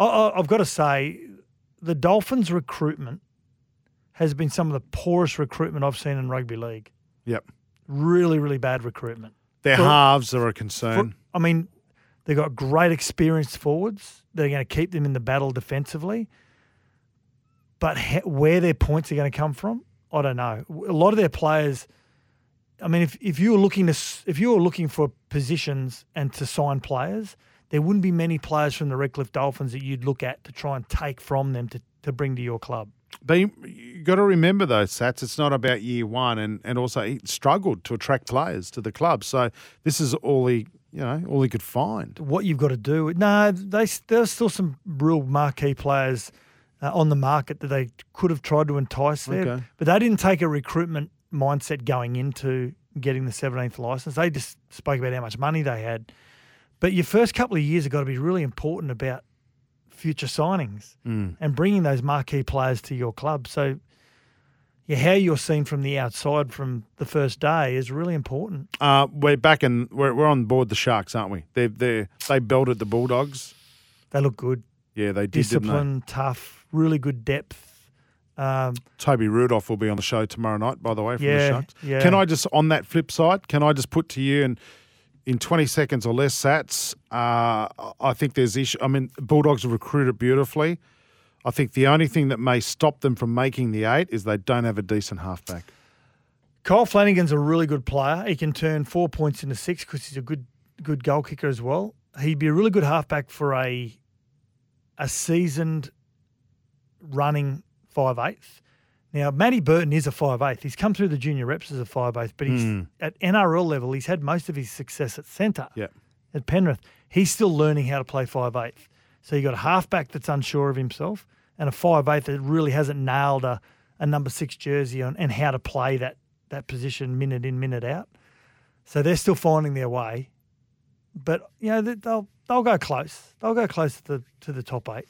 I, have got to say, the Dolphins' recruitment has been some of the poorest recruitment I've seen in rugby league. Yep. Really, really bad recruitment. Their for, halves are a concern. For, I mean, they've got great experienced forwards. They're going to keep them in the battle defensively. But he, where their points are going to come from, I don't know. A lot of their players. I mean, if, if you were looking to if you were looking for positions and to sign players, there wouldn't be many players from the Redcliffe Dolphins that you'd look at to try and take from them to, to bring to your club. But you, you got to remember though, Sats, it's not about year one, and, and also he struggled to attract players to the club. So this is all he, you know, all he could find. What you've got to do? No, they there's still some real marquee players uh, on the market that they could have tried to entice there, okay. but they didn't take a recruitment mindset going into getting the 17th license. They just spoke about how much money they had. But your first couple of years have got to be really important about future signings mm. and bringing those marquee players to your club. So, yeah, how you're seen from the outside from the first day is really important. Uh, we're back and we're, we're on board the Sharks, aren't we? They they they belted the Bulldogs. They look good. Yeah, they did. Discipline, tough, really good depth. Um, Toby Rudolf will be on the show tomorrow night, by the way, from yeah, the Sharks. Yeah. Can I just, on that flip side, can I just put to you and in 20 seconds or less sats. Uh, I think there's issue. I mean, Bulldogs have recruited beautifully. I think the only thing that may stop them from making the eight is they don't have a decent halfback. Kyle Flanagan's a really good player. He can turn four points into six because he's a good good goal kicker as well. He'd be a really good halfback for a a seasoned running five eighth. Now, Matty Burton is a five eighth. He's come through the junior reps as a five eighth, but he's mm. at NRL level. He's had most of his success at centre. Yeah. At Penrith, he's still learning how to play five eighth. So you've got a halfback that's unsure of himself, and a five eighth that really hasn't nailed a, a number six jersey on and how to play that that position minute in minute out. So they're still finding their way, but you know they'll they'll go close. They'll go close to the to the top eight.